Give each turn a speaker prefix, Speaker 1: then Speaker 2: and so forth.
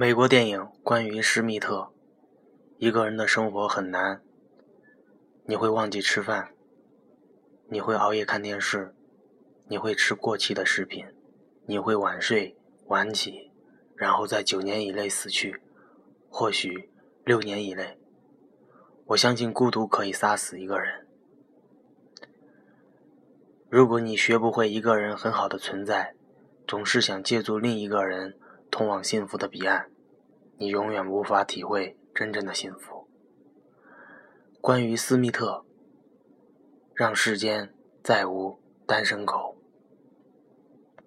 Speaker 1: 美国电影关于施密特。一个人的生活很难，你会忘记吃饭，你会熬夜看电视，你会吃过期的食品，你会晚睡晚起，然后在九年以内死去，或许六年以内。我相信孤独可以杀死一个人。如果你学不会一个人很好的存在，总是想借助另一个人通往幸福的彼岸，你永远无法体会真正的幸福。关于斯密特，让世间再无单身狗。